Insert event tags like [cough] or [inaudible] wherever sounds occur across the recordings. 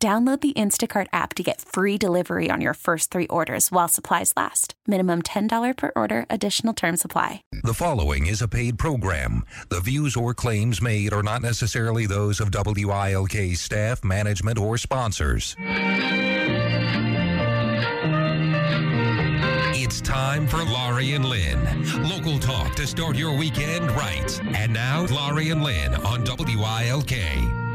Download the Instacart app to get free delivery on your first three orders while supplies last. Minimum $10 per order, additional term supply. The following is a paid program. The views or claims made are not necessarily those of WILK staff, management, or sponsors. It's time for Laurie and Lynn. Local talk to start your weekend right. And now, Laurie and Lynn on WILK.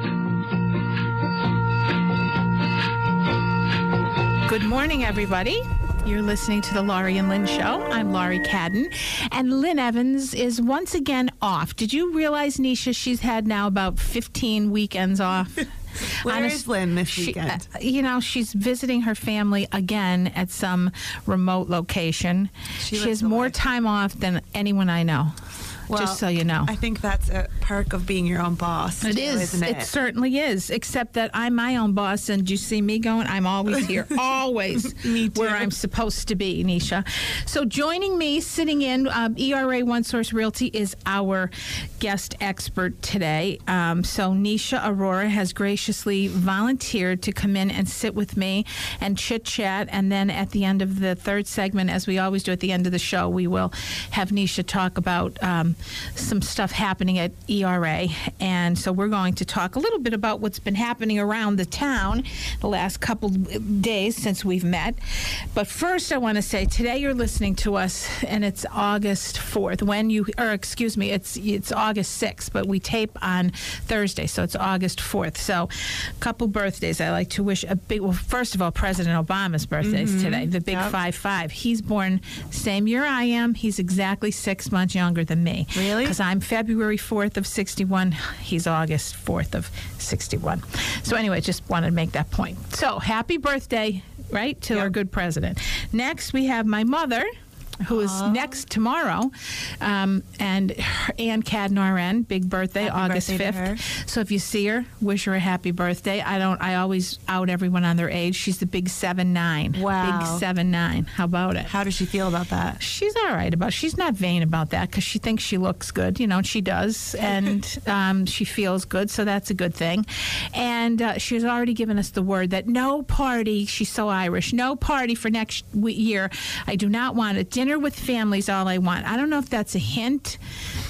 Good morning, everybody. You're listening to the Laurie and Lynn Show. I'm Laurie Cadden, and Lynn Evans is once again off. Did you realize, Nisha, she's had now about 15 weekends off? [laughs] Where Honest- is Lynn this she- weekend? uh, you know, she's visiting her family again at some remote location. She She, has more away. time off than anyone I know. Just so you know. I think that's a perk of being your own boss. It too, is. isn't it? It certainly is. Except that I'm my own boss, and you see me going. I'm always here, [laughs] always [laughs] Me too. where I'm supposed to be, Nisha. So joining me, sitting in um, ERA One Source Realty, is our guest expert today. Um, so Nisha Aurora has graciously volunteered to come in and sit with me and chit chat, and then at the end of the third segment, as we always do at the end of the show, we will have Nisha talk about um, some stuff happening at ERA. And so we're going to talk a little bit about what's been happening around the town the last couple days since we've met. But first, I want to say today you're listening to us, and it's August 4th. When you, or excuse me, it's it's August 6th, but we tape on Thursday, so it's August 4th. So, a couple birthdays. I like to wish a big. Well, first of all, President Obama's birthday is mm-hmm. today. The big Yep. five five. He's born same year I am. He's exactly six months younger than me. Really? Because I'm February 4th of 61. He's August 4th of 61. So anyway, just wanted to make that point. So happy birthday, right, to our good president. Next, we have my mother. Who is next tomorrow? Um, and her, Ann Cadnaren, big birthday, Happy August birthday to her. 5th. So if you see her, wish her a happy birthday. I don't. I always out everyone on their age. She's the big seven nine. Wow. Big seven nine. How about it? How does she feel about that? She's all right about. She's not vain about that because she thinks she looks good, you know, she does, [laughs] and um, she feels good, so that's a good thing. And uh, she's already given us the word that no party. She's so Irish. No party for next year. I do not want a dinner with families. All I want. I don't know if that's a hint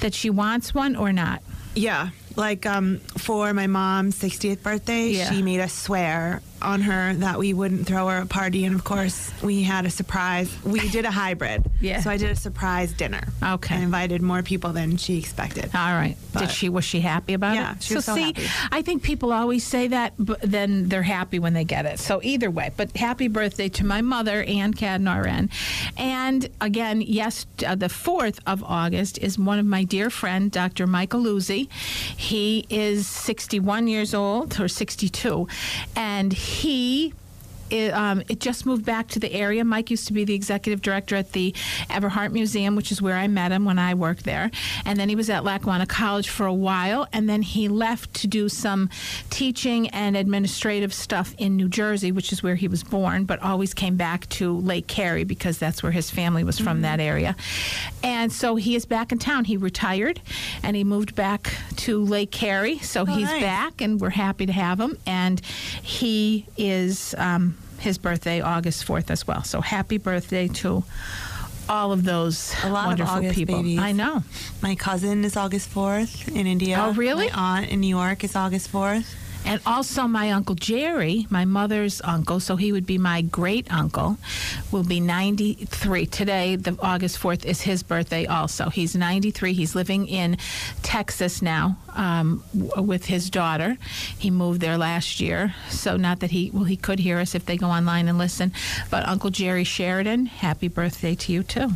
that she wants one or not. Yeah, like um, for my mom's 60th birthday, Yeah. she made us swear on her that we wouldn't throw her a party, and of course, we had a surprise. We [laughs] did a hybrid. Yeah. So I did a surprise dinner. Okay. And invited more people than she expected. All right. Did she was she happy about Yeah, it? she was so see, happy. I think people always say that, but then they're happy when they get it. So either way, but happy birthday to my mother, Ann Cadnaren. And again, yes, uh, the fourth of August is one of my dear friend, Dr. Michael Luzzi. He is 61 years old or 62, and he he it, um, it just moved back to the area. Mike used to be the executive director at the Everhart Museum, which is where I met him when I worked there. And then he was at Lackawanna College for a while, and then he left to do some teaching and administrative stuff in New Jersey, which is where he was born, but always came back to Lake Carey because that's where his family was from that area. And so he is back in town. He retired and he moved back to Lake Carey. So he's nice. back, and we're happy to have him. And he is. Um, his birthday August 4th as well. So happy birthday to all of those A lot of wonderful August people. babies. I know. My cousin is August 4th in India. Oh, really? My aunt in New York is August 4th. And also, my uncle Jerry, my mother's uncle, so he would be my great uncle, will be 93. Today, the August 4th, is his birthday also. He's 93. He's living in Texas now. Um, w- with his daughter. He moved there last year, so not that he well he could hear us if they go online and listen. But Uncle Jerry Sheridan, happy birthday to you too.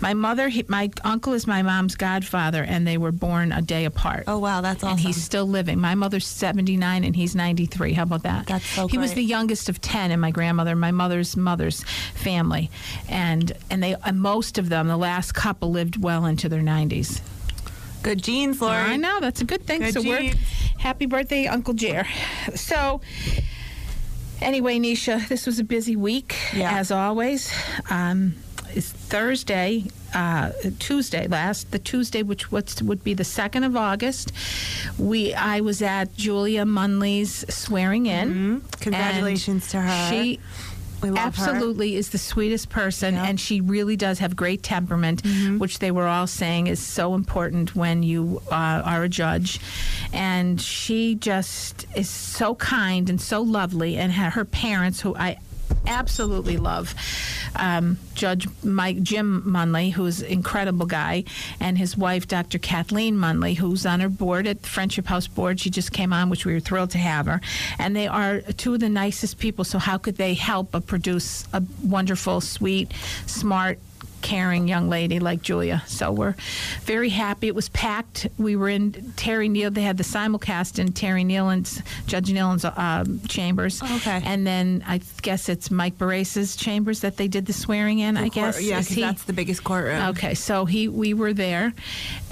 My mother, he, my uncle is my mom's godfather, and they were born a day apart. Oh wow, that's awesome. And he's still living. My mother's 79 and he's 93. How about that? That's so He was the youngest of 10 in my grandmother, my mother's mother's family. And and they and most of them, the last couple lived well into their 90s. Good genes, Lori. I know, that's a good thing. Good so we're happy birthday, Uncle Jer. So anyway, Nisha, this was a busy week Yeah. as always. Um, it's Thursday, uh, Tuesday last, the Tuesday which what's, would be the second of August. We I was at Julia Munley's swearing in. Mhm. Congratulations to her. She Love her. absolutely is the sweetest person Yeah. and she really does have great temperament which they were all saying is so important when you uh, are a judge and she just is so kind and so lovely and her parents who i absolutely love um, judge mike jim munley who's an incredible guy and his wife dr kathleen munley who's on her board at the friendship house board. She just came on which we were thrilled to have her. And they are two of the nicest people so how could they help but produce a wonderful sweet smart caring young lady like Julia. So we're very happy. It was packed. We were in Terry Neal. They had the simulcast in Terry Nealon's Judge Nealon's um, chambers. Okay. And then I guess it's Mike Barrasse's chambers that they did the swearing in. I Court- guess Yeah, he- that's the biggest courtroom. Okay, so he we were there,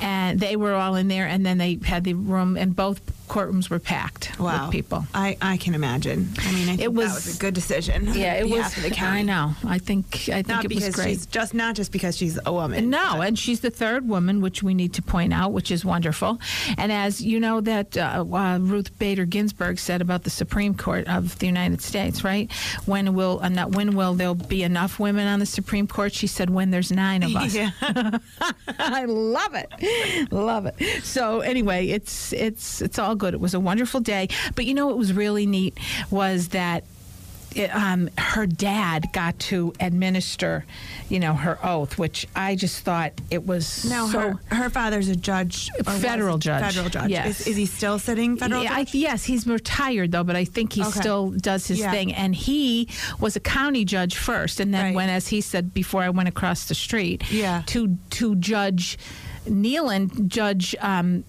and they were all in there, and then they had the room, and both courtrooms were packed Wow. with people. I, I can imagine. I mean, I think was- that was a good decision. [laughs] Yeah, it was. the county. I know. I think. I think Not it was great. she's just not just because she's a woman. No, and she's the third woman, which we need to point out, which is wonderful. And as you know, that uh, uh, Ruth Bader Ginsburg said about the Supreme Court of the United States, right? When will uh, not, when will there be enough women on the Supreme Court? She said, when there's nine of us. [laughs] Yeah. [laughs] I love it, love it. So anyway, it's it's it's all good. It was a wonderful day, but you know what was really neat was that. It, um, her dad got to administer, you know, her oath, which I just thought it was No, so. her, her father's a judge. Federal judge, Federal judge. yes. Is, is he still sitting federal Yeah, I, judge? yes, he's retired though, but I think he Okay. still does his Yeah. thing. And he was a county judge first, and then Right. when, as he said before, I went across the street Yeah. to to Judge Nealon, Judge. Um,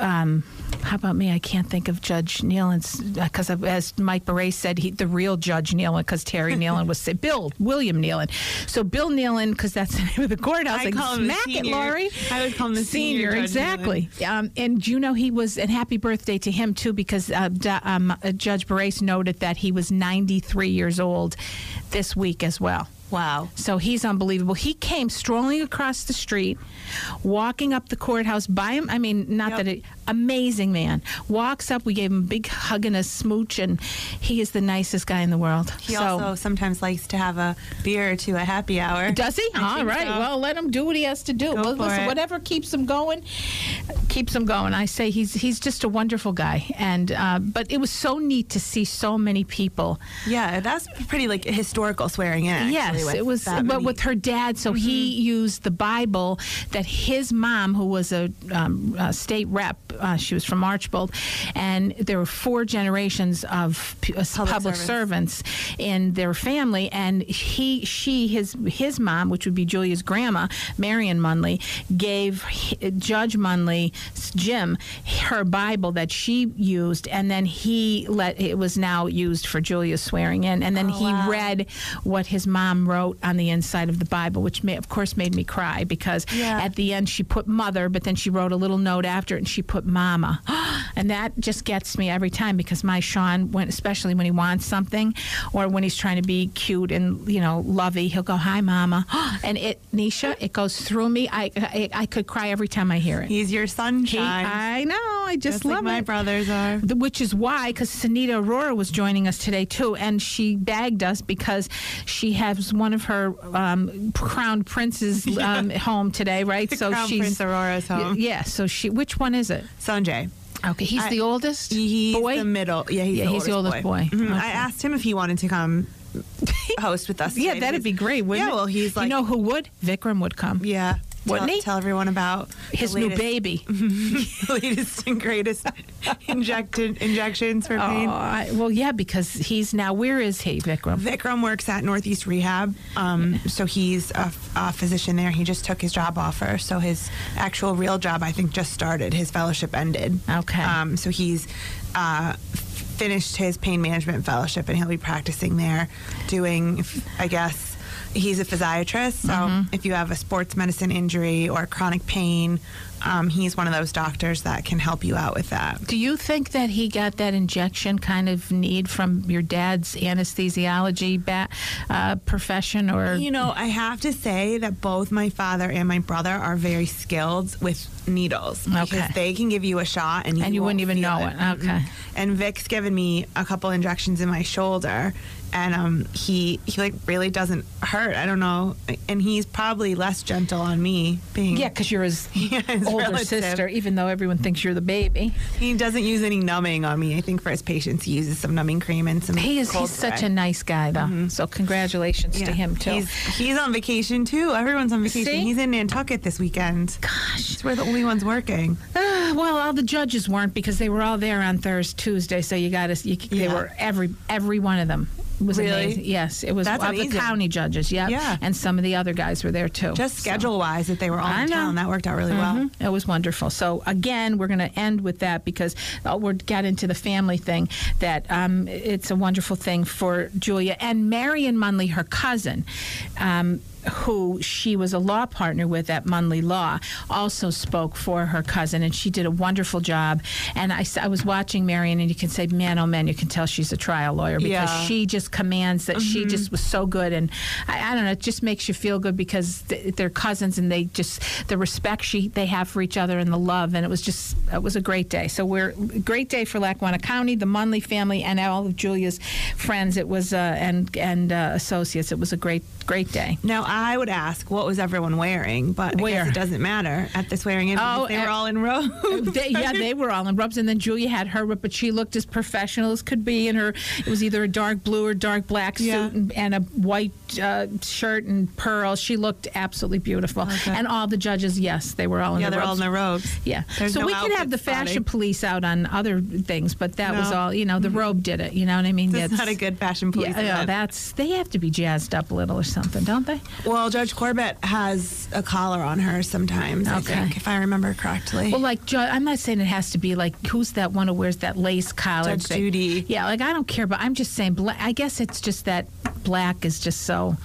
um, how about me? I can't think of Judge Nealon's because, as Mike Beret said, he, the real Judge Nealon, because Terry Nealon was [laughs] Bill William Nealon. So Bill Nealon, because that's the name of the courthouse. I like, call him smack it. Laurie. I would call him the senior Judge exactly. Um, and you know he was, and happy birthday to him too, because uh, D- um, uh, Judge Barrasse noted that he was 93 years old this week as well. Wow. So he's unbelievable. He came strolling across the street, walking up the courthouse by him. I mean, not Yep. that it, amazing man. Walks up. We gave him a big hug and a smooch, and he is the nicest guy in the world. He so, also sometimes likes to have a beer or two at happy hour. does he? I All right. so. Well, let him do what he has to do. Well, listen, whatever keeps him going, keeps him going. I say he's he's just a wonderful guy, and uh, but it was so neat to see so many people. Yeah, that's pretty like historical swearing in. Actually, yes, with it was, but many- Mm-hmm. with her dad. So he used the Bible that his mom, who was a, um, a state rep, uh, she was from Archbald, and there were four generations of p- uh, public, servants. servants in their family, and he, she, his his mom, which would be Julia's grandma, Marion Munley, gave h- Judge Munley, Jim, her Bible that she used, and then he let it was now used for Julia's swearing in, and then he wow. read what his mom wrote on the inside of the Bible, which may, of course made me cry because Yeah. at the end she put mother, but then she wrote a little note after it and she put mama. [gasps] And that just gets me every time because my Sean, when, especially when he wants something or when he's trying to be cute and, you know, lovey, he'll go, hi, mama. [gasps] And it, Nisha, it goes through me. I, I, I could cry every time I hear it. he's your He- sunshine. I know. I just, just love like my it. brothers are. The- Which is why, because Sunita Aurora was joining us today too, and she bagged us because she has one of her um, crowned princes [laughs] um, home today, right? The so Crown she's Prince Aurora's home. Yeah. So she, which one is it? Sanjay. Okay, he's I- the oldest He's boy. the middle. Yeah, he's Yeah, the he's the oldest oldest boy. Mhm. Okay. I asked him if he wanted to come [laughs] host with us. yeah, that'd be great. Yeah, it? well, he's like, you know who would? Vikram would come. yeah, Wouldn't tell, tell everyone about His new latest- baby. [laughs] latest and greatest injected injections for Oh, pain. I- well, yeah, because he's now. Where is he, Vikram? Vikram works at Northeast Rehab, um, so he's a, a physician there. He just took his job offer, so his actual real job, I think, just started. His fellowship ended. Okay. Um, so he's uh, finished his pain management fellowship, and he'll be practicing there, doing, I guess. He's a physiatrist, so Mm-hmm. if you have a sports medicine injury or chronic pain, um, he's one of those doctors that can help you out with that. Do you think that he got that injection kind of need from your dad's anesthesiology ba- uh, profession, or You know, I have to say that both my father and my brother are very skilled with needles because Okay. they can give you a shot and you, And you wouldn't even know it. Mm-mm. Okay. And Vic's given me a couple injections in my shoulder, and um, he he like really doesn't hurt. I don't know, and he's probably less gentle on me, being yeah, because you're his Yeah, [laughs] his older relative. sister, even though everyone thinks you're the baby. He doesn't use any numbing on me. I think for his patients, he uses some numbing cream and some. He is. He's such a nice guy, though. So congratulations to him too. He's, he's on vacation too. Everyone's on vacation. See? He's in Nantucket this weekend. Gosh. We're the only ones working. Uh, [sighs] well, all the judges weren't because they were all there on Thursday, Tuesday. So you got to. You, They were every every one of them. Was Really? amazing. Yes, it was That's of the county judges. Yep. Yeah. and some of the other guys were there too. Just schedule wise, that they were all I in know. town, that worked out really well. Mhm. It was wonderful. So again, we're going to end with that because uh, we're get into the family thing. That um, it's a wonderful thing for Julia and Marion Munley, her cousin. Um, who she was a law partner with at Munley Law, also spoke for her cousin, and she did a wonderful job. And I, I was watching Marion, and you can say, man, oh man, you can tell she's a trial lawyer because Yeah. Mm-hmm. she just commands that. She just was so good, and I, I don't know, it just makes you feel good because th- they're cousins, and they just the respect she they have for each other and the love, and it was just it was a great day. So we're great day for Lackawanna County, the Munley family, and all of Julia's friends. It was uh, and and uh, associates. It was a great great day. Now, I would ask, what was everyone wearing? But Where? it doesn't matter at this wearing. in Oh, they were all in robes. They, yeah, they were all in robes, and then Julia had her, but she looked as professional as could be in her. It was either a dark blue or dark black suit Yeah. and, and a white uh, shirt and pearls. She looked absolutely beautiful, Okay. and all the judges, yes, they were all in yeah, they're all robes. in their robes. Yeah, There's so no we could have the fashion police out on other things, but that was all. You know, the robe did it. You know what I mean? That's It's- not a good fashion police. Yeah, yeah, that's they have to be jazzed up a little or something, don't they? Well, Judge Corbett has a collar on her sometimes, I Okay. think, if I remember correctly. Well, like I'm not saying it has to be like who's that one who wears that lace collar? Judge thing? Judy. Yeah, like I don't care, but I'm just saying. Bla- I guess it's just that black is just so.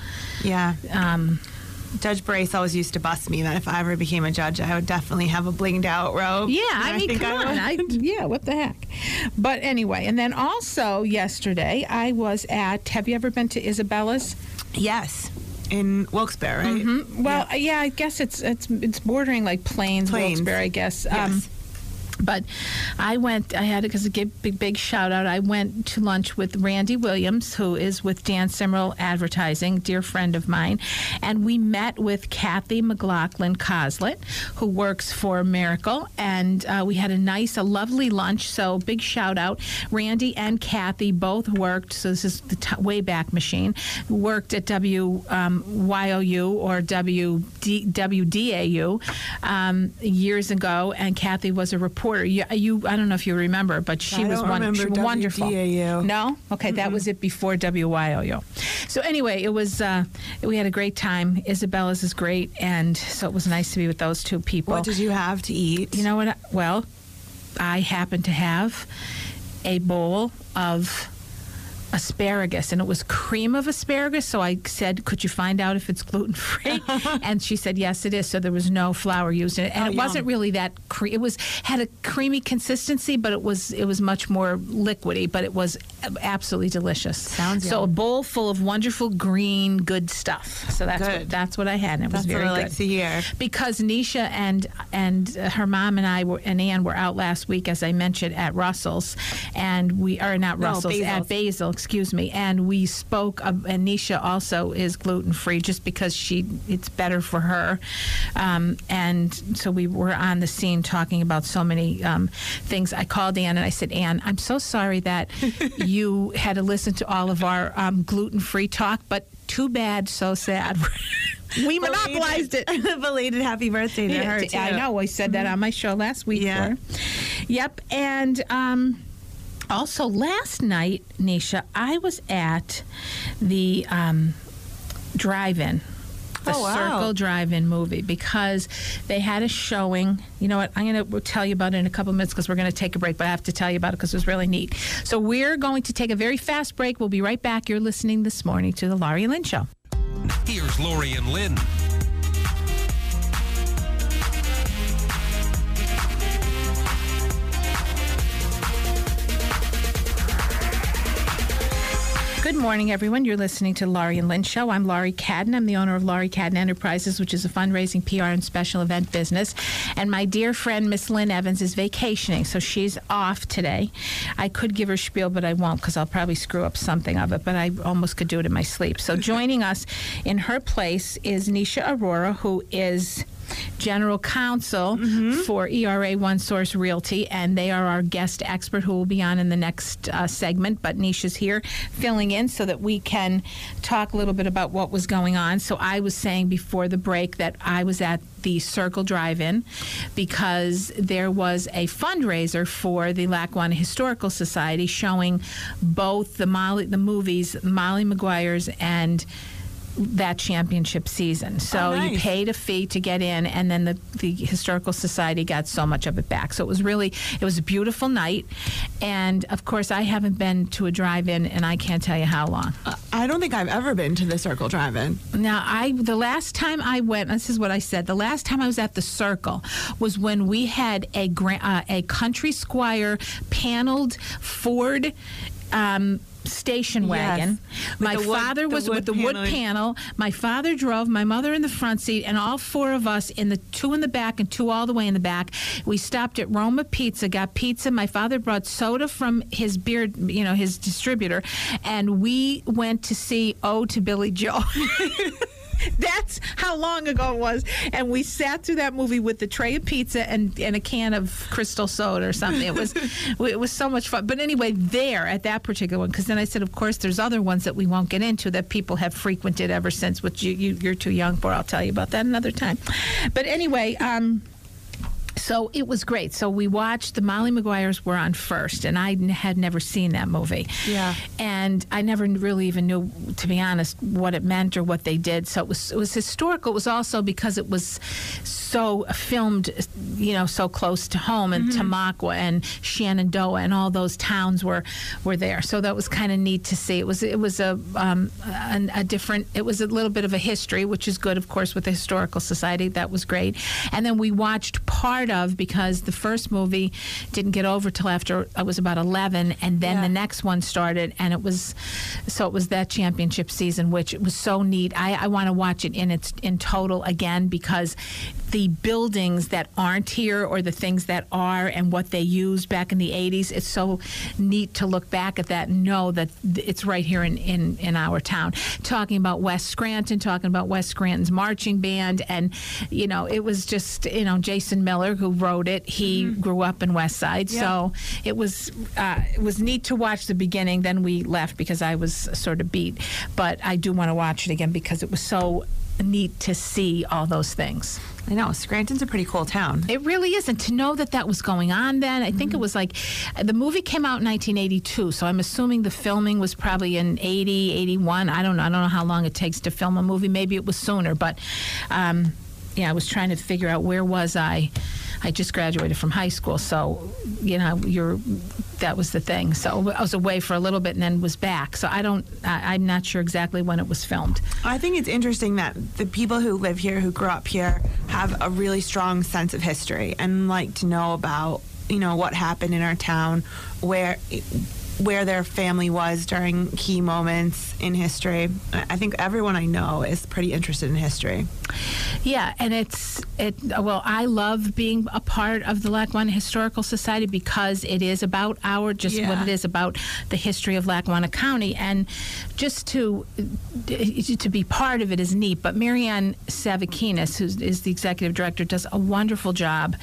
yeah. Um, Judge Brace always used to bust me that if I ever became a judge, I would definitely have a blinged out robe. yeah, And I mean, think come on. I, [laughs] yeah, what the heck? But anyway, and then also yesterday I was at. Have you ever been to Isabella's? yes, in Wilkes-Barre, right? Mm-hmm. Well, yeah. I guess it's it's it's bordering like Plains, Plains. Wilkes-Barre, I guess. Um, Yes. But I went. I had because give big big shout out. I went to lunch with Randy Williams, who is with Dan Simmerl Advertising, dear friend of mine, and we met with Kathy McLaughlin Coslet, who works for Mericle, and uh, we had a nice, a lovely lunch. So big shout out. Randy and Kathy both worked. So this is the t- Wayback Machine. Worked at W um, or WD, WDAU um, years ago, and Kathy was a reporter. You, you, I don't know if you remember, but she I was one, she was wonderful. No, okay, that was it before WYOU. So anyway, it was uh, we had a great time. Isabella's is great, and so it was nice to be with those two people. What did you have to eat? You know what? I- Well, I happened to have a bowl of asparagus and it was cream of asparagus so i said could you find out if it's gluten free [laughs] and she said yes it is. So there was no flour used in it. And Oh, it wasn't really that cre- it was had a creamy consistency but it was it was much more liquidy but it was absolutely delicious Sounds so a bowl full of wonderful green good stuff so that's what, that's what i had and it That's was what very I good like to hear. because Nisha and and uh, her mom and I were, and Ann were out last week, as I mentioned, at Russell's, and we are not No, Russell's at Basil's. Basil, excuse me, and we spoke. Of, and Nisha also is gluten free, just because she it's better for her, um, and so we were on the scene talking about so many um, things. I called Ann and I said, Ann, I'm so sorry that you [laughs] had to listen to all of our um, gluten free talk, but too bad, so sad. [laughs] We monopolized it. [laughs] Belated happy birthday to Yeah, her. Too. I know. I said that on my show last week. Yeah. Yep. And um, also last night, Nisha, I was at the um, drive-in. The Oh, wow. Circle Drive-In movie because they had a showing. You know what? I'm going to tell you about it in a couple minutes because we're going to take a break. But I have to tell you about it because it was really neat. So we're going to take a very fast break. We'll be right back. You're listening this morning to the Laurie Lynn Show. Here's Lori and Lynn. Good morning, everyone. You're listening to Laurie and Lynn Show. I'm Laurie Cadden. I'm the owner of Laurie Cadden Enterprises, which is a fundraising, PR, and special event business. And my dear friend, Miss Lynn Evans, is vacationing, so she's off today. I could give her spiel, but I won't because I'll probably screw up something of it, but I almost could do it in my sleep. So [laughs] joining us in her place is Nisha Aurora, who is general counsel for ERA One Source Realty, and they are our guest expert who will be on in the next uh, segment. But Nisha's here filling in so that we can talk a little bit about what was going on. So I was saying before the break that I was at the Circle Drive-In because there was a fundraiser for the Lackawanna Historical Society showing both the Molly, the movies Molly Maguire's and that championship season. So Oh, you paid a fee to get in, and then the, the historical society got so much of it back. So it was really it was a beautiful night, and of course I haven't been to a drive-in, and I can't tell you how long. I don't think I've ever been to the Circle Drive-In. Now, I the last time I went, this is what I said. The last time I was at the Circle was when we had a uh, a Country Squire paneled Ford. Um, station wagon. With My wood- father the was with the wood panel. My father drove, my mother in the front seat, and all four of us in the two in the back and two all the way in the back. We stopped at Roma Pizza, got pizza. My father brought soda from his beer, you know, his distributor, and we went to see "Oh to Billy Joe." [laughs] [laughs] That's how long ago it was. And we sat through that movie with the tray of pizza and, and a can of crystal soda or something. It was [laughs] it was so much fun. But anyway, there at that particular one, because then I said, of course, there's other ones that we won't get into that people have frequented ever since, which you, you you're too young for. I'll tell you about that another time. But anyway, um, so it was great. So we watched the Molly Maguires were on first, and I n- had never seen that movie. Yeah. and I never really even knew, to be honest, what it meant or what they did. So it was it was historical. It was also because it was so filmed, you know, so close to home, and Tamaqua and Shenandoah and all those towns were were there. So that was kind of neat to see. It was it was a um, a, a different. It was a little bit of a history, which is good, of course, with the historical society. That was great. And then we watched part of because the first movie didn't get over till after I was about 11, and then Yeah. the next one started, and it was so it was that championship season, which was so neat. I, I want to watch it in its in total again because the buildings that aren't here or the things that are and what they used back in the 80s, it's so neat to look back at that and know that it's right here in, in, in our town. Talking about West Scranton, talking about West Scranton's marching band, and you know, it was just you know Jason Miller who wrote it. He grew up in West Side, so it was uh, it was neat to watch the beginning. Then we left because I was sort of beat, but I do want to watch it again because it was so neat to see all those things. I know Scranton's a pretty cool town. It really is. And to know that that was going on then, I think it was like the movie came out in 1982. So I'm assuming the filming was probably in 80, 81. I don't know. I don't know how long it takes to film a movie. Maybe it was sooner. But um, yeah, I was trying to figure out where was I. I just graduated from high school, so you know, you're that was the thing. So I was away for a little bit and then was back. So I don't, I, I'm not sure exactly when it was filmed. I think it's interesting that the people who live here, who grew up here, have a really strong sense of history and like to know about, you know, what happened in our town, where where their family was during key moments in history. I think everyone I know is pretty interested in history. Yeah, and it's it. Well, I love being a part of the Lackawanna Historical Society because it is about our just what it is about the history of Lackawanna County, and just to to be part of it is neat. But Marianne Savakinus, who is the executive director, does a wonderful job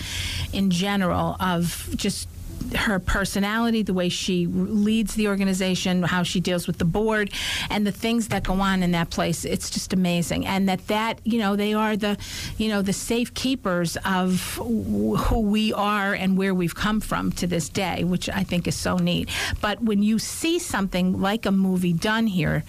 in general of just her personality, the way she leads the organization, how she deals with the board, and the things that go on in that place. It's just amazing, and that that you know they are the you know the safekeepers of who we are and where we've come from to this day, which I think is so neat. But when you see something like a movie done here,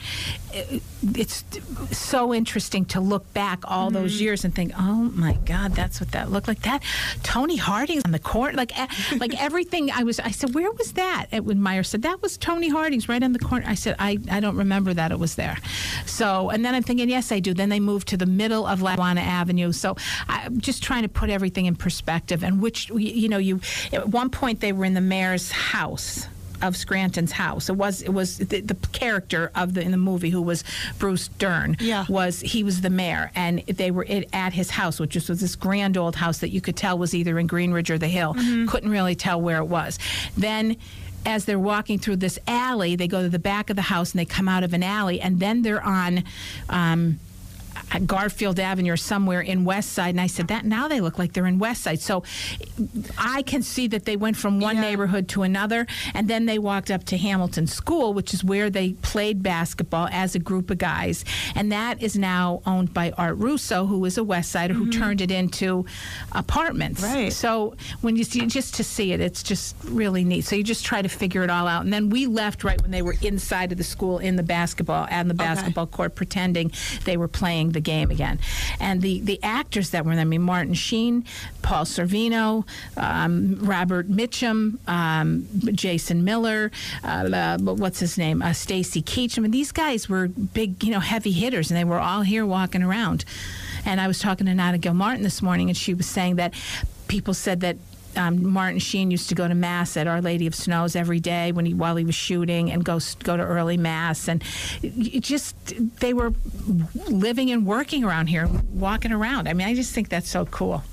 it's so interesting to look back all mm-hmm. those years and think, oh my God, that's what that looked like. That Tony Harding's on the court, like like [laughs] everything. I was, I said, where was that? And when Meyer said that was Tony Harding's right on the corner, I said, I, I don't remember that it was there. So, and then I'm thinking, yes, I do. Then they moved to the middle of Lackawanna Avenue. So, I'm just trying to put everything in perspective. And which, you know, you at one point they were in the mayor's house of Scranton's house. It was it was the, the, character of the in the movie who was Bruce Dern. Yeah. was he was the mayor, and they were at his house, which was this grand old house that you could tell was either in Greenridge or the Hill. Mm-hmm. Couldn't really tell where it was. Then as they're walking through this alley, they go to the back of the house and they come out of an alley, and then they're on. Um, Garfield Avenue or somewhere in West Side. And I said, that now they look like they're in West Side. So I can see that they went from one yeah. neighborhood to another. And then they walked up to Hamilton School, which is where they played basketball as a group of guys. And that is now owned by Art Russo, who is a West Sider mm-hmm. who turned it into apartments. Right. So when you see, just to see it, it's just really neat. So you just try to figure it all out. And then we left right when they were inside of the school in the basketball, and the basketball okay. court, pretending they were playing the game again. And the, the actors that were there, I mean, Martin Sheen, Paul Sorvino, um, Robert Mitchum, um, Jason Miller, uh, uh, what's his name, uh, Stacy Keach. I mean, these guys were big, you know, heavy hitters, and they were all here walking around. And I was talking to Nada Gilmartin this morning, and she was saying that people said that um, Martin Sheen used to go to mass at Our Lady of Snows every day when he while he was shooting, and go go to early mass, and it just they were living and working around here, walking around. I mean, I just think that's so cool.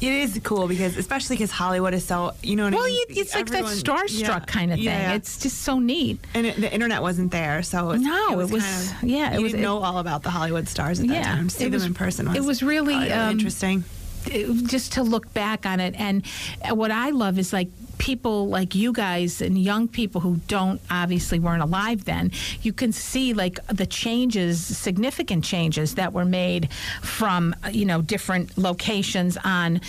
It is cool because, especially because Hollywood is so, you know. well, I mean? it's Everyone, like that starstruck yeah, kind of thing. Yeah. It's just so neat. And it, the internet wasn't there, so it no, it was, it was kind of, yeah, it was. didn't know all about the Hollywood stars at that yeah, time. See them was, in person. Was it was really, really um, interesting just to look back on it. And what I love is like people like you guys and young people who don't obviously weren't alive then, you can see like the changes, significant changes that were made from you know different locations on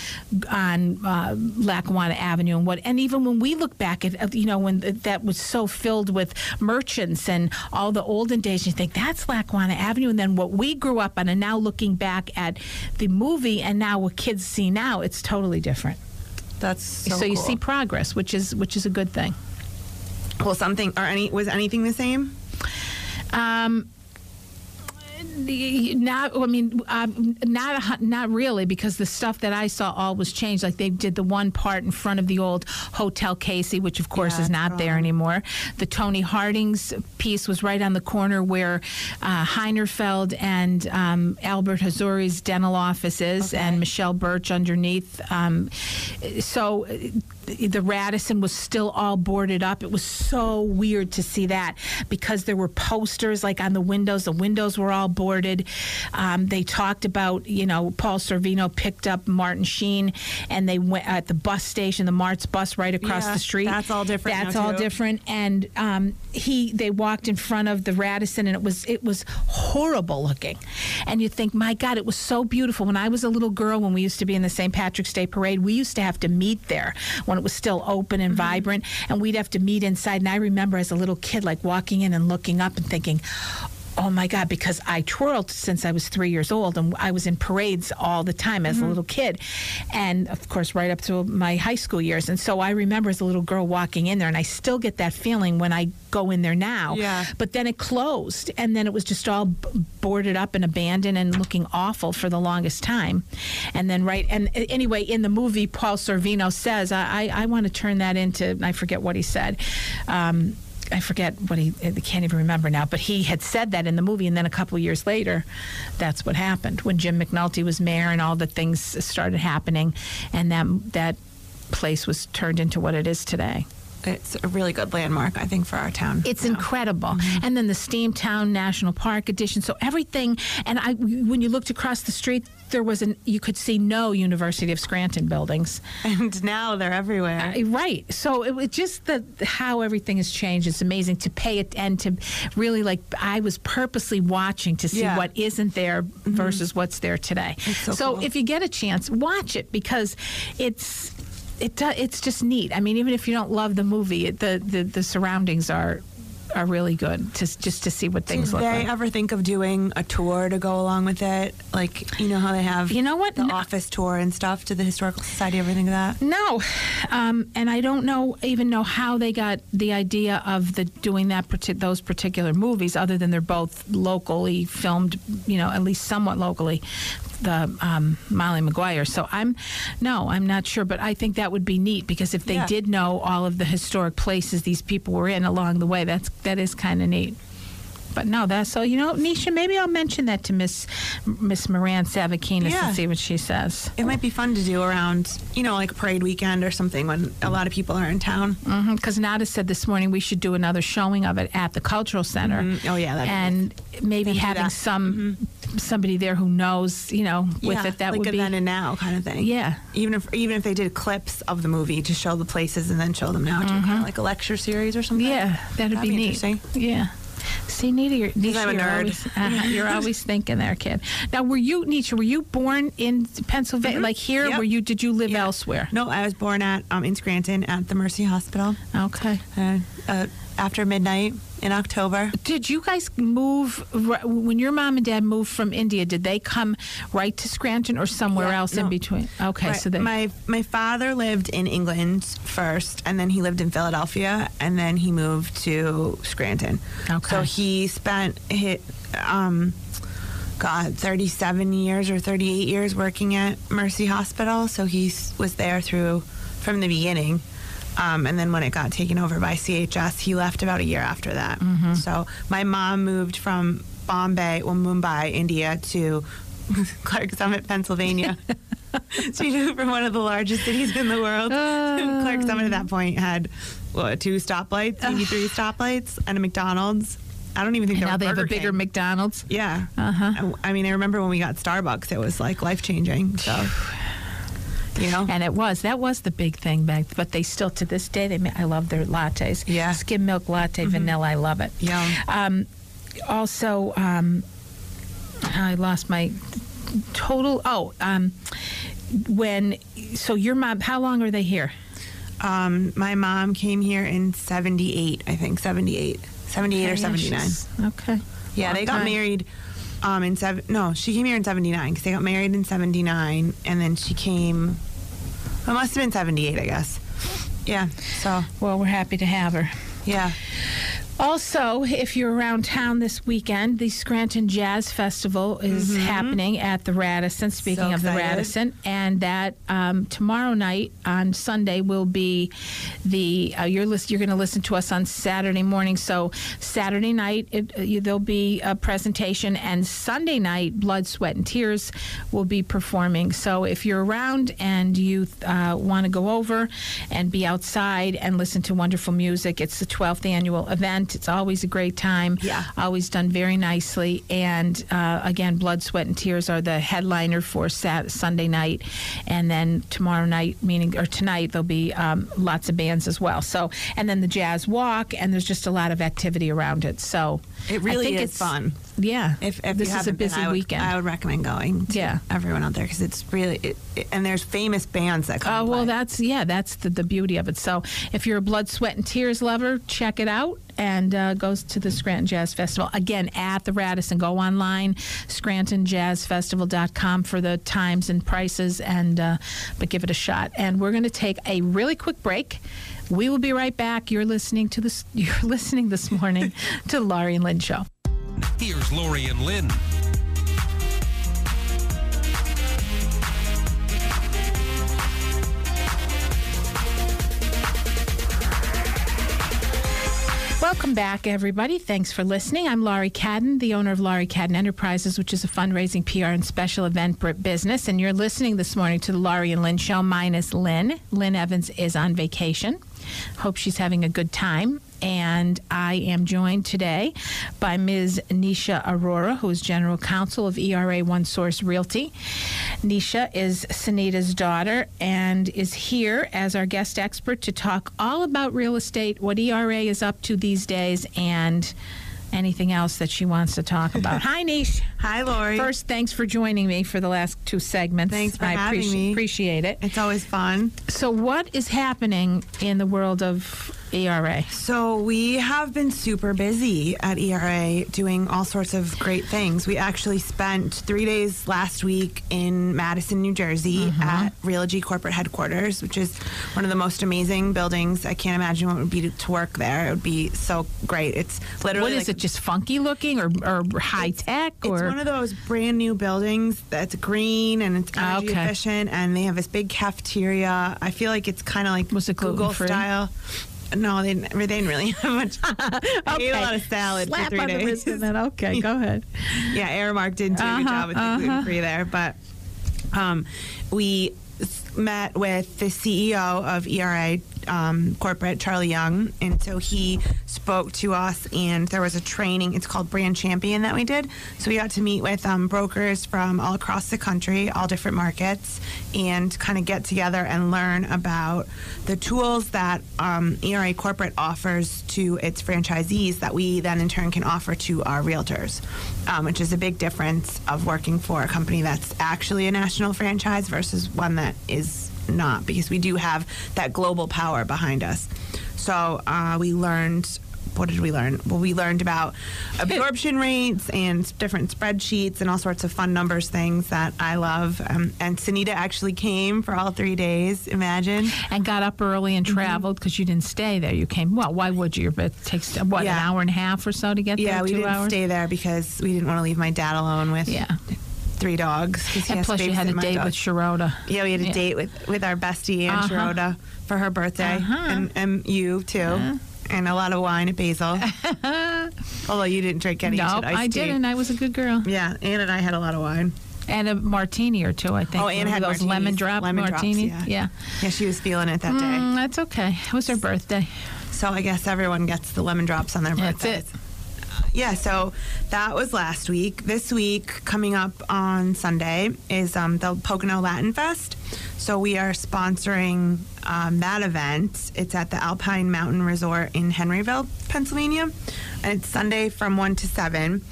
on uh, Lackawanna Avenue and what. And even when we look back at you know when that was so filled with merchants and all the olden days, you think that's Lackawanna Avenue, and then what we grew up on, and now looking back at the movie and now what kids see now, it's totally different. That's so, so cool. you see progress, which is which is a good thing. Well, something or any was anything the same? Um, not I mean um, not not really because the stuff that I saw all was changed. Like they did the one part in front of the old Hotel Casey which of course yeah, is not there anymore. The Tony Harding's piece was right on the corner where uh, Heinerfeld and um, Albert Hazuri's dental office is okay. and Michelle Birch underneath. Um, so the Radisson was still all boarded up. It was so weird to see that because there were posters like on the windows. The windows were all boarded. Um, they talked about, you know, Paul Sorvino picked up Martin Sheen and they went at the bus station, the Martz bus right across yeah, the street. That's all different. That's all too. different. And um, he, they walked in front of the Radisson and it was it was horrible looking. And you think, my God, it was so beautiful. When I was a little girl, when we used to be in the St. Patrick's Day parade, we used to have to meet there when when it was still open and mm-hmm. vibrant, and we'd have to meet inside. And I remember as a little kid, like walking in and looking up and thinking, oh my God, because I twirled since I was three years old and I was in parades all the time as mm-hmm. a little kid. And of course, right up to my high school years. And so I remember as a little girl walking in there, and I still get that feeling when I go in there now. Yeah. But then it closed, and then it was just all boarded up and abandoned and looking awful for the longest time. And then, right, and anyway, in the movie, Paul Sorvino says, I, I, I want to turn that into, I forget what he said. Um, I forget what he I can't even remember now, but he had said that in the movie, and then a couple years later, that's what happened when Jim McNulty was mayor and all the things started happening, and that that place was turned into what it is today. it's a really good landmark, I think, for our town. It's Yeah. incredible. Mm-hmm. And then the Steamtown National Park addition. So everything. And I, when you looked across the street, there was an you could see no University of Scranton buildings. and now they're everywhere. Uh, Right. So it was just the how everything has changed. It's amazing to pay it and to really like. I was purposely watching to see Yeah. Mm-hmm. what isn't there versus what's there today. It's so cool. if you get a chance, watch it because it's. It it's just neat. I mean, even if you don't love the movie, it, the, the the surroundings are are really good to just to see what things Did look like. Did they ever think of doing a tour to go along with it? Like, you know how they have You know what? the No. office tour and stuff? to the Historical Society ever think of that? No, um, and I don't know even know how they got the idea of the doing that those particular movies, other than they're both locally filmed, you know, at least somewhat locally. The um, Molly Maguire. So I'm no, I'm not sure, but I think that would be neat because if they Yeah. did know all of the historic places these people were in along the way, that's that is kind of neat. But no, that's so you know, Nisha. Maybe I'll mention that to Miss Miss Moran Savakinus Yeah. and see what she says. It might be fun to do around, you know, like parade weekend or something when a lot of people are in town. Because Nada said this morning we should do another showing of it at the cultural center. Mhm. Oh, yeah, that'd be and maybe having some somebody there who knows, you know, with yeah, it. That like would a be then and now kind of thing. Yeah. Even if even if they did clips of the movie to show the places and then show them now, too, kind of like a lecture series or something. Mm-hmm. yeah, that'd, That'd be, be neat. interesting. Yeah. See, Nita, you're, Nisha, I'm a you're nerd. Always, uh, [laughs] you're always thinking there, kid. Now, were you, Nisha, were you born in Pennsylvania, like here? Mm-hmm. Yep. Were you? Did you live Yeah. elsewhere? No, I was born at um, in Scranton at the Mercy Hospital Okay. uh, uh, after midnight in October. Did you guys move when your mom and dad moved from India? Did they come right to Scranton or somewhere Yeah, else in between? Okay, Right. so they my my father lived in England first, and then he lived in Philadelphia, and then he moved to Scranton. Okay. So he spent hit, um, God, thirty seven years or thirty eight years working at Mercy Hospital. So he was there through from the beginning. Um, and then when it got taken over by CHS, he left about a year after that. Mm-hmm. So my mom moved from Bombay, well, Mumbai, India, to [laughs] Clarks Summit, Pennsylvania. [laughs] she moved from one of the largest cities in the world. [laughs] Clarks Summit at that point had what, two stoplights, maybe three stoplights, and a McDonald's. I don't even think there now they have a bigger King. McDonald's. Yeah. Uh-huh. I, I mean, I remember when we got Starbucks, it was like life changing. So, you know. And it was that was the big thing back, but they still to this day they I love their lattes. Yeah. Mm-hmm. skim milk latte, vanilla. I love it. Yum. Um, also, um, I lost my total. Oh, um, when so your mom? How long are they here? Um, my mom came here in 78, I think, 78. 78 or 79. she's- Okay. Yeah, Long they got time. married um, in seven. No, she came here in '79 because they got married in '79, and then she came. It must have been '78, I guess. Yeah. So Well, we're happy to have her. yeah, Also, if you're around town this weekend, the Scranton Jazz Festival is happening at the Radisson. Speaking Mm-hmm. So of the. Radisson, and that um, tomorrow night on Sunday will be the uh, you're lis- you're going to listen to us on Saturday morning. So Saturday night it, uh, you, there'll be a presentation, and Sunday night Blood, Sweat, and Tears will be performing. So if you're around and you uh, want to go over and be outside and listen to wonderful music, it's the 12th annual event. It's always a great time. Yeah. Always done very nicely. And uh, again, Blood, Sweat, and Tears are the headliner for Sat- Sunday night. And then tomorrow night, meaning, or tonight, there'll be um, lots of bands as well. So, and then the Jazz Walk, and there's just a lot of activity around it. So, it really is it's- fun. Yeah. If, if this you is a haven't been, busy I would, weekend. I would recommend going. To Yeah. everyone out there because it's really it, it- and there's famous bands that come. Oh well, play. that's yeah, that's the, the beauty of it. So if you're a blood, sweat, and tears lover, check it out and uh, goes to the Scranton Jazz Festival again at the Radisson. Go online, ScrantonJazzFestival.com for the times and prices, and uh, but give it a shot. And we're going to take a really quick break. We will be right back. You're listening to this. [laughs] You're listening this morning to Laurie and Lynn Show. Here's Laurie and Lynn. Welcome back, everybody. Thanks for listening. I'm Laurie Cadden, the owner of Laurie Cadden Enterprises, which is a fundraising, PR, and special event business. And you're listening this morning to the Laurie and Lynn Show, minus Lynn. Lynn Evans is on vacation. Hope she's having a good time. And I am joined today by Ms. Nisha Aurora, who is General Counsel of ERA One Source Realty. Nisha is Sunita's daughter and is here as our guest expert to talk all about real estate, what ERA is up to these days, and anything else that she wants to talk about. [laughs] Hi, Nish. Hi, Lori. First, thanks for joining me for the last two segments. Thanks for I having appreci- me. Appreciate it. it's always fun. So, what is happening in the world of ERA? So we have been super busy at ERA doing all sorts of great things. We actually spent three days last week in Madison, New Jersey mm-hmm. at Realogy corporate headquarters, which is one of the most amazing buildings. I can't imagine what it would be to, to work there. It would be so great. It's literally What is like it? Just funky looking or, or high tech? Or one of those brand new buildings that's green and it's Ah, energy okay. efficient, and they have this big cafeteria. I feel like it's kind of like Was it Google gluten-free? style. No, they, didn't- they didn't really have much. [laughs] I ate a lot of salad Slap for three the days. wrist okay, go [laughs] ahead. yeah, Aramark didn't do a good Uh-huh, job with the gluten free there, but um, we met with the CEO of ERA um, corporate, Charlie Young, and so he spoke to us, and there was a training. It's called Brand Champion that we did. So we got to meet with um, brokers from all across the country, all different markets, and kind of get together and learn about the tools that um, ERA corporate offers to its franchisees that we then in turn can offer to our realtors, um, which is a big difference of working for a company that's actually a national franchise versus one that is not, because we do have that global power behind us. So uh, we learned. What did we learn? Well, we learned about absorption [laughs] rates and different spreadsheets and all sorts of fun numbers things that I love. Um, and Sunita actually came for all three days. Imagine. And got up early and Mm-hmm. traveled because you didn't stay there. You came, well, why would you? But it takes, what, an hour and a half or so to get there? Yeah, we Two didn't hours? stay there because we didn't want to leave my dad alone with Yeah. Three dogs. And plus, you had a date dog. with Sharota. Yeah, we had a Yeah. date with, with our bestie Ann Uh-huh. For her birthday, Uh-huh. and, and you too, and a lot of wine at Basil. [laughs] Although you didn't drink any, you No, I tea. didn't. I was a good girl. Yeah, Ann and I had a lot of wine. And a martini or two, I think. Oh, Ann had those lemon drop lemon drops, martini. yeah. yeah. Yeah, she was feeling it that day. Mm, that's okay. It was her birthday. So I guess everyone gets the lemon drops on their birthday. That's it. Yeah, so that was last week. This week, coming up on Sunday, is um, the Pocono Latin Fest. So we are sponsoring um, that event. It's at the Alpine Mountain Resort in Henryville, Pennsylvania, and it's Sunday from one to seven.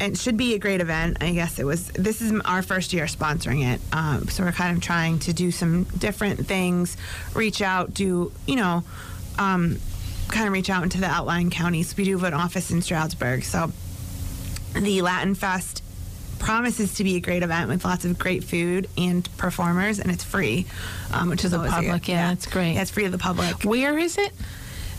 It should be a great event. I guess it was. This is our first year sponsoring it, um, so we're kind of trying to do some different things, reach out, do you know, um, kind of reach out into the outlying counties. We do have an office in Stroudsburg, so the Latin Fest promises to be a great event with lots of great food and performers, and it's free, um, which is the public, yeah, it's great. Yeah, it's free to the public Where is it?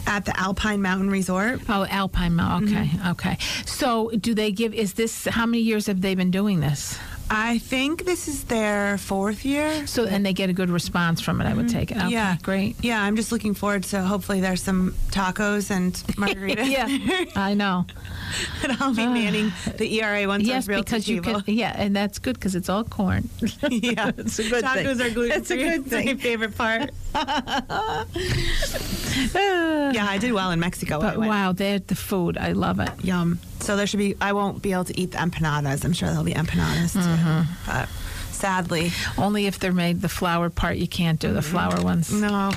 at the Alpine Mountain Resort. Oh, Alpine Mountain. Okay, Mm-hmm. okay. So, do they give? Is this how many years have they been doing this? I think this is their fourth year. So, and they get a good response from it. I would take it. Okay, Mm-hmm. yeah, great. Yeah, I'm just looking forward to hopefully there's some tacos and [laughs] margaritas. yeah, I know. [laughs] and I'll be manning the ERA one yes, because you table. can. Yeah, and that's good because it's all corn. [laughs] yeah, It's a good thing. tacos are gluten It's a good thing. my favorite part. yeah, I did well in Mexico. But wow, they're the food. I love it. Yum. So there should be. I won't be able to eat the empanadas. I'm sure there'll be empanadas too. Mm-hmm. But sadly, Only if they're made the flour part. You can't do the flour ones. no.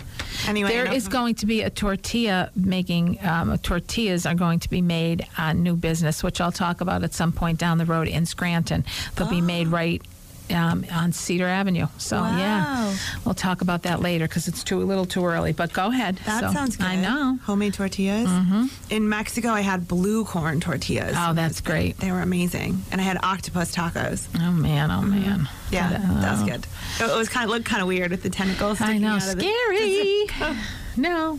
Anyway, There enough is going to be a tortilla making. Um, tortillas are going to be made on new business, which I'll talk about at some point down the road in Scranton. They'll be made right um, on Cedar Avenue. So yeah, we'll talk about that later because it's too a little too early. But go ahead. That So, sounds good. I know. Homemade tortillas. In Mexico, I had blue corn tortillas. Oh, that's great. They were amazing, and I had octopus tacos. Oh man, oh man. Mm-hmm. Yeah, uh, that was good. It was kind of looked kind of weird with the tentacles. I know, out of the- scary. [laughs] no,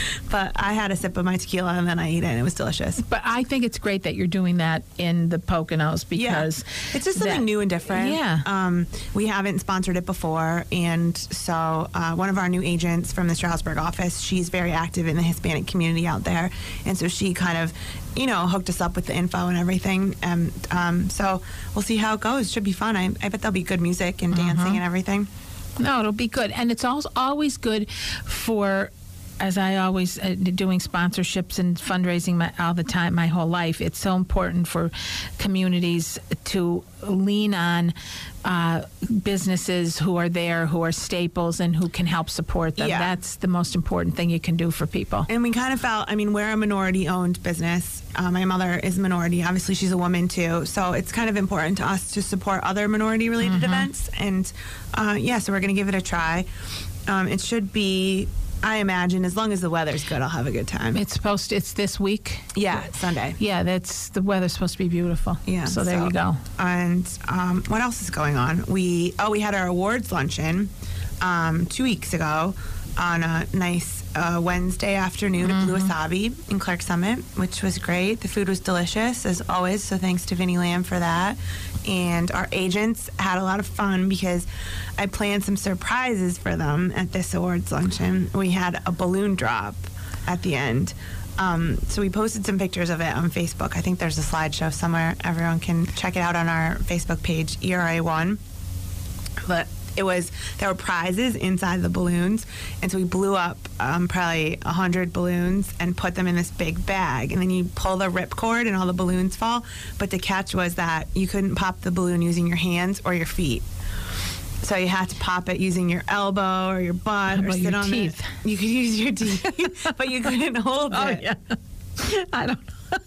[laughs] but I had a sip of my tequila and then I ate it, and it was delicious. but I think it's great that you're doing that in the Poconos because it's just something that- new and different. Yeah. Um, we haven't sponsored it before, and so uh, one of our new agents from the Stroudsburg office, she's very active in the Hispanic community out there, and so she kind of, you know, hooked us up with the info and everything. And um, so we'll see how it goes. Should be fun. I, I bet there'll be good music and dancing and everything. No, it'll be good, and it's also always good for as I always uh, doing sponsorships and fundraising my, all the time, my whole life, it's so important for communities to lean on uh, businesses who are there, who are staples, and who can help support them. Yeah. That's the most important thing you can do for people. And we kind of felt, I mean, we're a minority owned business. Uh, my mother is minority. Obviously, she's a woman too. So it's kind of important to us to support other minority related events. And uh, yeah, so we're going to give it a try. Um, it should be, I imagine, as long as the weather's good, I'll have a good time. It's supposed. To, it's this week. yeah, Sunday. Yeah, that's the weather's supposed to be beautiful. Yeah. So there you go. And um, what else is going on? We oh we had our awards luncheon um, two weeks ago on a nice uh, Wednesday afternoon at Blue Wasabi in Clarks Summit, which was great. The food was delicious as always. So thanks to Vinnie Lamb for that. And our agents had a lot of fun because I planned some surprises for them at this awards luncheon. We had a balloon drop at the end. Um, so we posted some pictures of it on Facebook. I think there's a slideshow somewhere. Everyone can check it out on our Facebook page, ERA One. But it was there were prizes inside the balloons, and so we blew up um, probably a hundred balloons and put them in this big bag. And then you pull the ripcord, and all the balloons fall. But the catch was that you couldn't pop the balloon using your hands or your feet. So you had to pop it using your elbow or your butt or sit your on teeth? it. You could use your teeth, [laughs] but you couldn't hold it. Yeah. [laughs] I don't. know.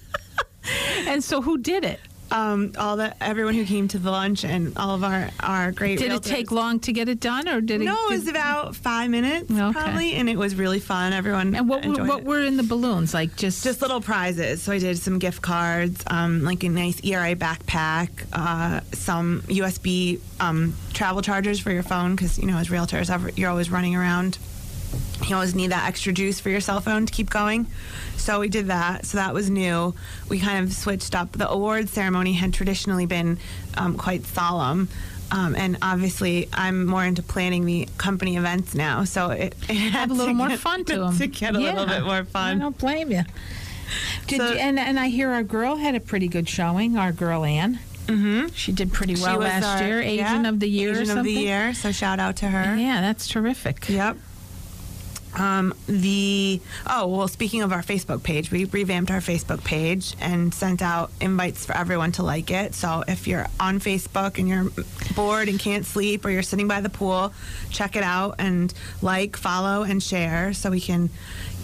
[laughs] and so, who did it? Um, all the everyone who came to the lunch and all of our our great. Did it take long to get it done, or did it? No, it was about five minutes Okay. probably, and it was really fun. Everyone And what were, what it. were in the balloons? Like just just little prizes. So I did some gift cards, um, like a nice ERA backpack, uh, some USB um, travel chargers for your phone because you know as realtors you're always running around. You always need that extra juice for your cell phone to keep going. So we did that. So that was new. We kind of switched up. The award ceremony had traditionally been um, quite solemn. Um, and obviously, I'm more into planning the company events now, so it, it had have a little more get- fun to [laughs] them. To get a little bit more fun. I don't blame you. Did So- you, and and I hear our girl had a pretty good showing. Our girl Anne. Mm-hmm. She did pretty well last our- year. Agent yeah, of the year Agent of the year. So shout out to her. Yeah, that's terrific. Yep. Um, the oh well, speaking of our Facebook page, we revamped our Facebook page and sent out invites for everyone to like it. So if you're on Facebook and you're bored and can't sleep, or you're sitting by the pool, check it out and like, follow, and share, so we can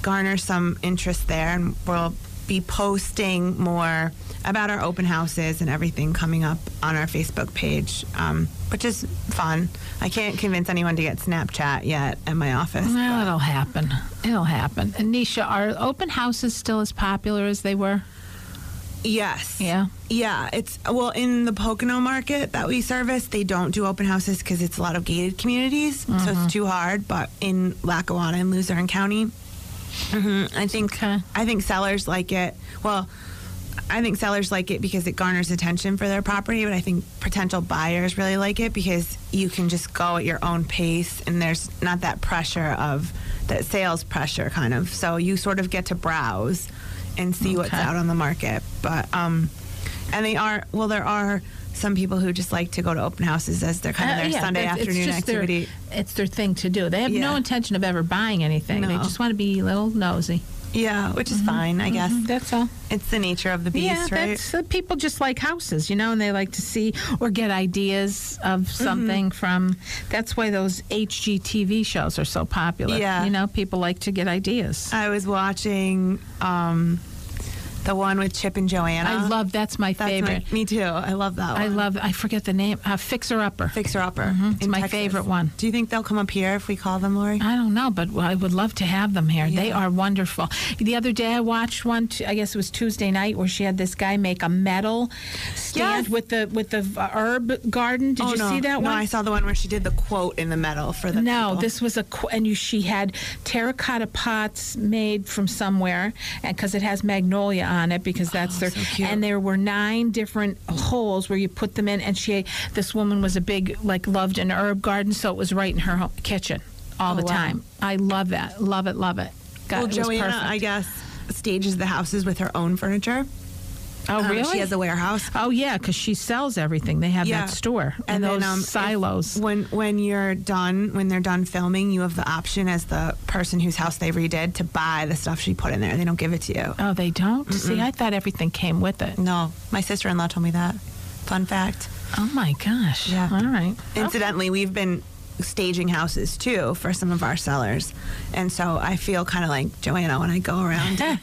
garner some interest there, and we'll be posting more about our open houses and everything coming up on our Facebook page, um, which is fun. I can't convince anyone to get Snapchat yet at my office. Well, it'll happen. It'll happen. And Nisha, are open houses still as popular as they were? Yes. Yeah. Yeah. It's well in the Pocono market that we service. They don't do open houses because it's a lot of gated communities, so Mm-hmm. it's too hard. But in Lackawanna and Luzerne County, mhm, I think Okay. I think sellers like it. Well. I think sellers like it because it garners attention for their property, but I think potential buyers really like it because you can just go at your own pace and there's not that pressure of that sales pressure kind of. So you sort of get to browse and see what's out on the market. But um and they are well there are some people who just like to go to open houses as their kind of Uh, their yeah, Sunday it's- it's afternoon their- activity. it's their thing to do. They have no intention of ever buying anything. They just want to be a little nosy. yeah, which is fine, I guess. That's all. It's the nature of the beast, yeah, right? that's uh, people just like houses, you know, and they like to see or get ideas of Mm-hmm. something from. That's why those HGTV shows are so popular. Yeah. you know, people like to get ideas. I was watching um, the one with Chip and Joanna. I love that's my That's favorite. My, me too. I love that one. I love. I forget the name. Uh, Fixer Upper. Fixer Upper. Mhm, it's my Texas. favorite one. Do you think they'll come up here if we call them, Laurie? I don't know, but I would love to have them here. They are wonderful. The other day I watched one. I guess it was Tuesday night, where she had this guy make a metal stand Yes. with the with the herb garden. Did oh, you no. see that no, one? I saw the one where she did the quote in the metal for the No, people. this was a qu- and you, she had terracotta pots made from somewhere, and because it has magnolia on it, because that's oh, their. Oh, so. And there were nine different holes where you put them in, and she, this woman was a big like loved an herb garden, so it was right in her ho- kitchen all Oh, the wow. time. I love that, love it, love it. God, well, it Joanna, perfect. I guess, stages the houses with her own furniture. Oh, Um, really? She has a warehouse. Oh yeah, because she sells everything. They have that store and, those um, silos. when when you're done, when they're done filming, you have the option as the person whose house they redid to buy the stuff she put in there. They don't give it to you. oh, they don't. See, I thought everything came with it. No, my sister-in-law told me that. Fun fact. Oh my gosh. Yeah. All right. Incidentally, we've been staging houses too for some of our sellers, and so I feel kind of like Joanna when I go around. [laughs]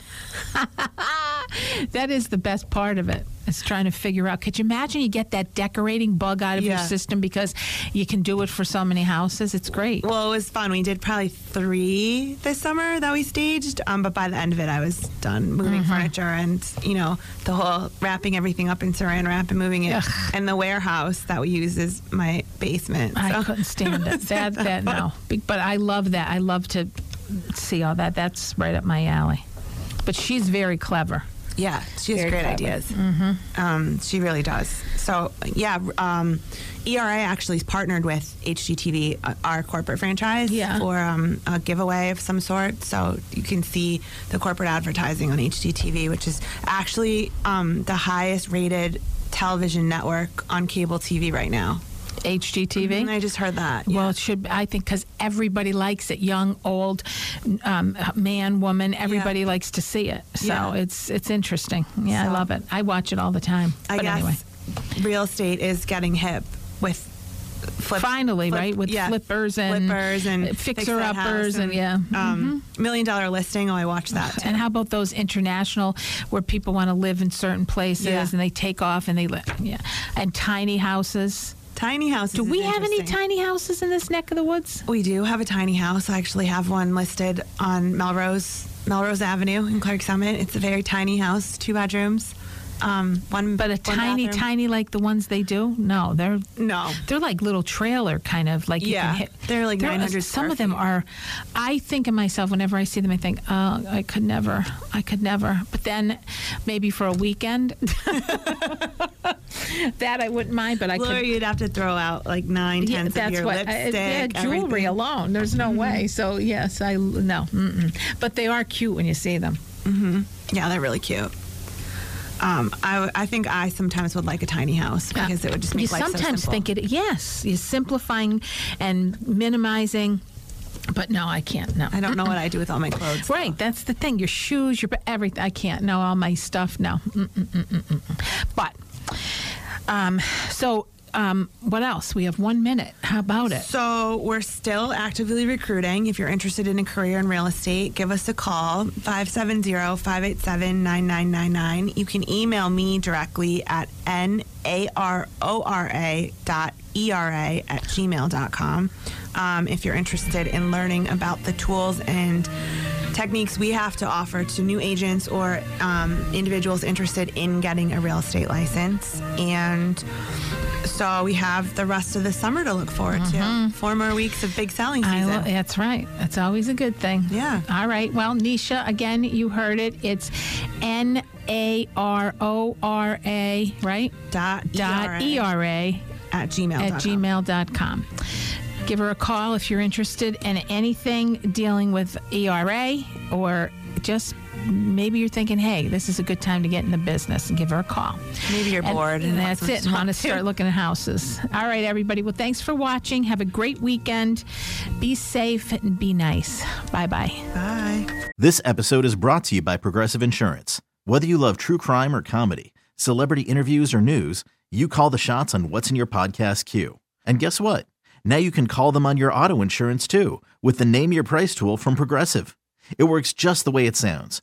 [laughs] That is the best part of it. it. Is trying to figure out. Could you imagine you get that decorating bug out of your system because you can do it for so many houses? It's great. well, it was fun. We did probably three this summer that we staged, um, but by the end of it, I was done moving furniture and you know the whole wrapping everything up in Saran wrap and moving it. Ugh. And the warehouse that we use is my basement. I [laughs] couldn't stand it. That that no. But I love that. I love to see all that. That's right up my alley. But she's very clever. Yeah, she has Very great clever. ideas. Mm-hmm. Um, she really does. So, yeah, um, ERA actually is partnered with HGTV, uh, our corporate franchise, Yeah. for um, a giveaway of some sort. So you can see the corporate advertising on HGTV, which is actually um, the highest rated television network on cable TV right now. HGTV. And I just heard that. Well, it should. I think because everybody likes it, young, old, um, man, woman. Everybody likes to see it. So Yeah. it's it's interesting. Yeah, I love it. I watch it all the time. I but guess anyway, real estate is getting hip with flip, Finally, flip- right? With yeah, flippers and flippers and fixer uppers House and- yeah. Mm-hmm. um, million dollar listing. Oh, I watched that. Too. and how about those international where people want to live in certain places Yeah. and they take off and they live? Yeah, and tiny houses. Tiny houses. Do we have any tiny houses in this neck of the woods? We do have a tiny house. I actually have one listed on Melrose Melrose Avenue in Clarks Summit. It's a very tiny house, two bedrooms, um, one. But a one tiny, bathroom. tiny like the ones they do? No, they're No. They're like little trailer kind of like you Yeah, can hit. they're like 900 Some square of them are. I think of myself whenever I see them. I think, oh, I could never. I could never. But then, maybe for a weekend, [laughs] that I wouldn't mind. But I Laura, could. you'd have to throw out like nine Yeah, tenths of your what. lipstick. uh, yeah, jewelry everything. Mm-hmm. alone. There's no way. So yes, I no. Mm-mm. But they are cute when you see them. Yeah, they're really cute. Um, I, I think I sometimes would like a tiny house because it would just make you life so sometimes simple. think it. Yes, you're simplifying and minimizing. But no, I can't. No. I don't know what I do with all my clothes. though. Right, that's the thing. Your shoes, your everything. I can't know all my stuff. No, Mm-mm-mm-mm-mm. but um, so um, what else? We have one minute. How about it? So we're still actively recruiting. If you're interested in a career in real estate, give us a call, 570-587-9999. You can email me directly at N-A-R-O-R-A dot E-R-A at gmail.com. Um, if you're interested in learning about the tools and techniques we have to offer to new agents or um, individuals interested in getting a real estate license. And so we have the rest of the summer to look forward to. Four more weeks of big selling Mm-hmm. I season. lo- that's right. That's always a good thing. Yeah. All right. Well, Nisha, again, you heard it. It's N A R O R A, right? dot Dot E R A at gmail. at gmail.com. Give her a call if you're interested in anything dealing with ERA or just maybe you're thinking, hey, this is a good time to get in the business and give her a call. Maybe you're And- bored and And that's it. And want to to. start looking at houses. All right, everybody. Well, thanks for watching. Have a great weekend. Be safe and be nice. Bye bye. Bye. This episode is brought to you by Progressive Insurance. Whether you love true crime or comedy, celebrity interviews or news, you call the shots on what's in your podcast queue. And guess what? Now you can call them on your auto insurance too with the Name Your Price tool from Progressive. It works just the way it sounds.